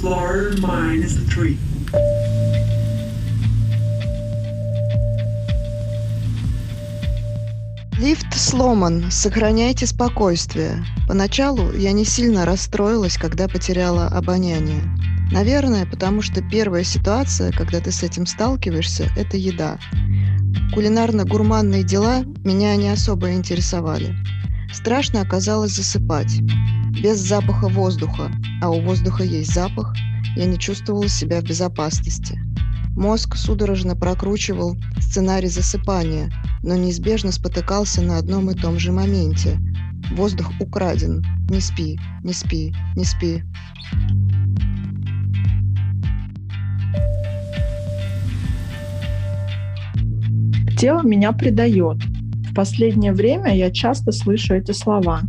floor, the tree. Лифт сломан, сохраняйте спокойствие. Поначалу я не сильно расстроилась, когда потеряла обоняние. Наверное, потому что первая ситуация, когда ты с этим сталкиваешься, это еда. Кулинарно-гурманные дела меня не особо интересовали. Страшно оказалось засыпать. Без запаха воздуха, а у воздуха есть запах, я не чувствовала себя в безопасности. Мозг судорожно прокручивал сценарий засыпания, но неизбежно спотыкался на одном и том же моменте. Воздух украден. Не спи, не спи, не спи. Тело меня предает. В последнее время я часто слышу эти слова.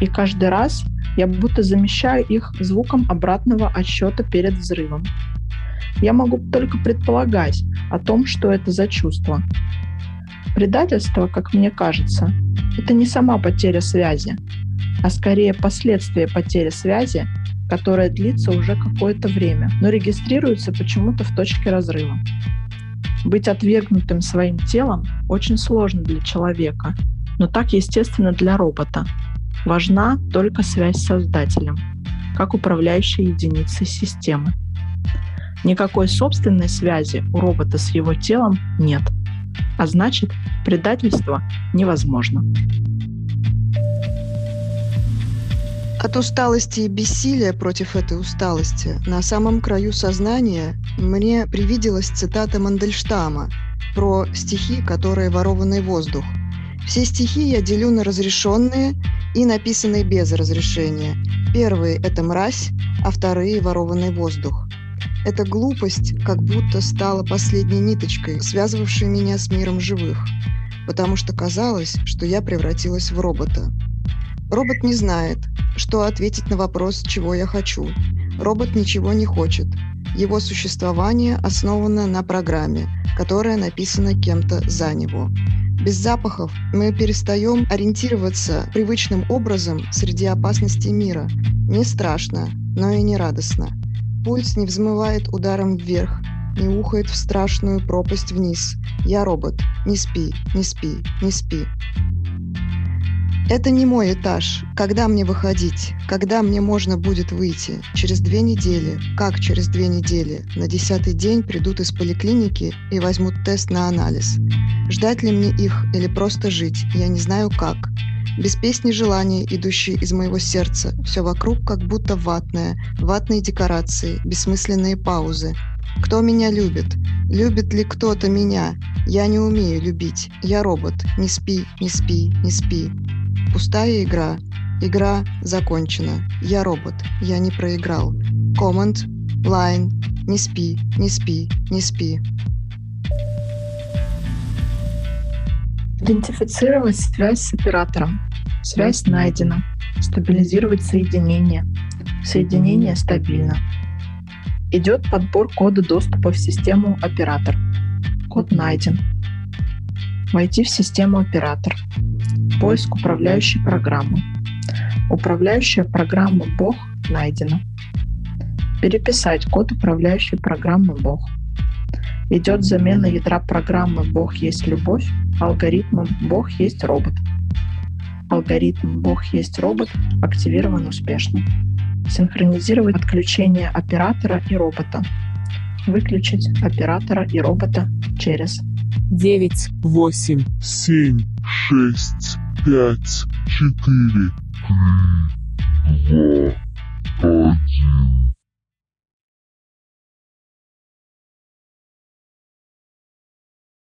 И каждый раз я будто замещаю их звуком обратного отсчета перед взрывом. Я могу только предполагать о том, что это за чувство. Предательство, как мне кажется, это не сама потеря связи, а скорее последствия потери связи, которая длится уже какое-то время, но регистрируется почему-то в точке разрыва. Быть отвергнутым своим телом очень сложно для человека, но так естественно для робота. Важна только связь с Создателем, как управляющей единицей системы. Никакой собственной связи у робота с его телом нет, а значит, предательство невозможно. От усталости и бессилия против этой усталости на самом краю сознания мне привиделась цитата Мандельштама про стихи, которые ворованный воздух. Все стихи я делю на разрешенные и написанные без разрешения. Первые – это мразь, а вторые – ворованный воздух. Эта глупость как будто стала последней ниточкой, связывавшей меня с миром живых, потому что казалось, что я превратилась в робота. Робот не знает, что ответить на вопрос, чего я хочу. Робот ничего не хочет. Его существование основано на программе, которая написана кем-то за него. Без запахов мы перестаем ориентироваться привычным образом среди опасностей мира. Не страшно, но и не радостно. Пульс не взмывает ударом вверх, не ухает в страшную пропасть вниз. Я робот. Не спи, не спи, не спи. Это не мой этаж. Когда мне выходить? Когда мне можно будет выйти? Через две недели. Как через две недели? На десятый день придут из поликлиники и возьмут тест на анализ. Ждать ли мне их или просто жить? Я не знаю как. Без песни желания, идущие из моего сердца. Все вокруг как будто ватное. Ватные декорации, бессмысленные паузы. Кто меня любит? Любит ли кто-то меня? Я не умею любить. Я робот. Не спи, не спи, не спи. Пустая игра. Игра закончена. Я робот. Я не проиграл. Command, line. Не спи, не спи, не спи. Идентифицировать связь с оператором. Связь найдена. Стабилизировать соединение. Соединение стабильно. Идет подбор кода доступа в систему оператор. Код найден. Войти в систему оператор. Поиск управляющей программы. Управляющая программа Бог найдена. Переписать код управляющей программы Бог. Идет замена ядра программы Бог есть любовь алгоритмом Бог есть робот. Алгоритм Бог есть робот активирован успешно. Синхронизировать отключение оператора и робота. Выключить оператора и робота через 9, 8, 7, 6, 5, 4, 3, 2, 1.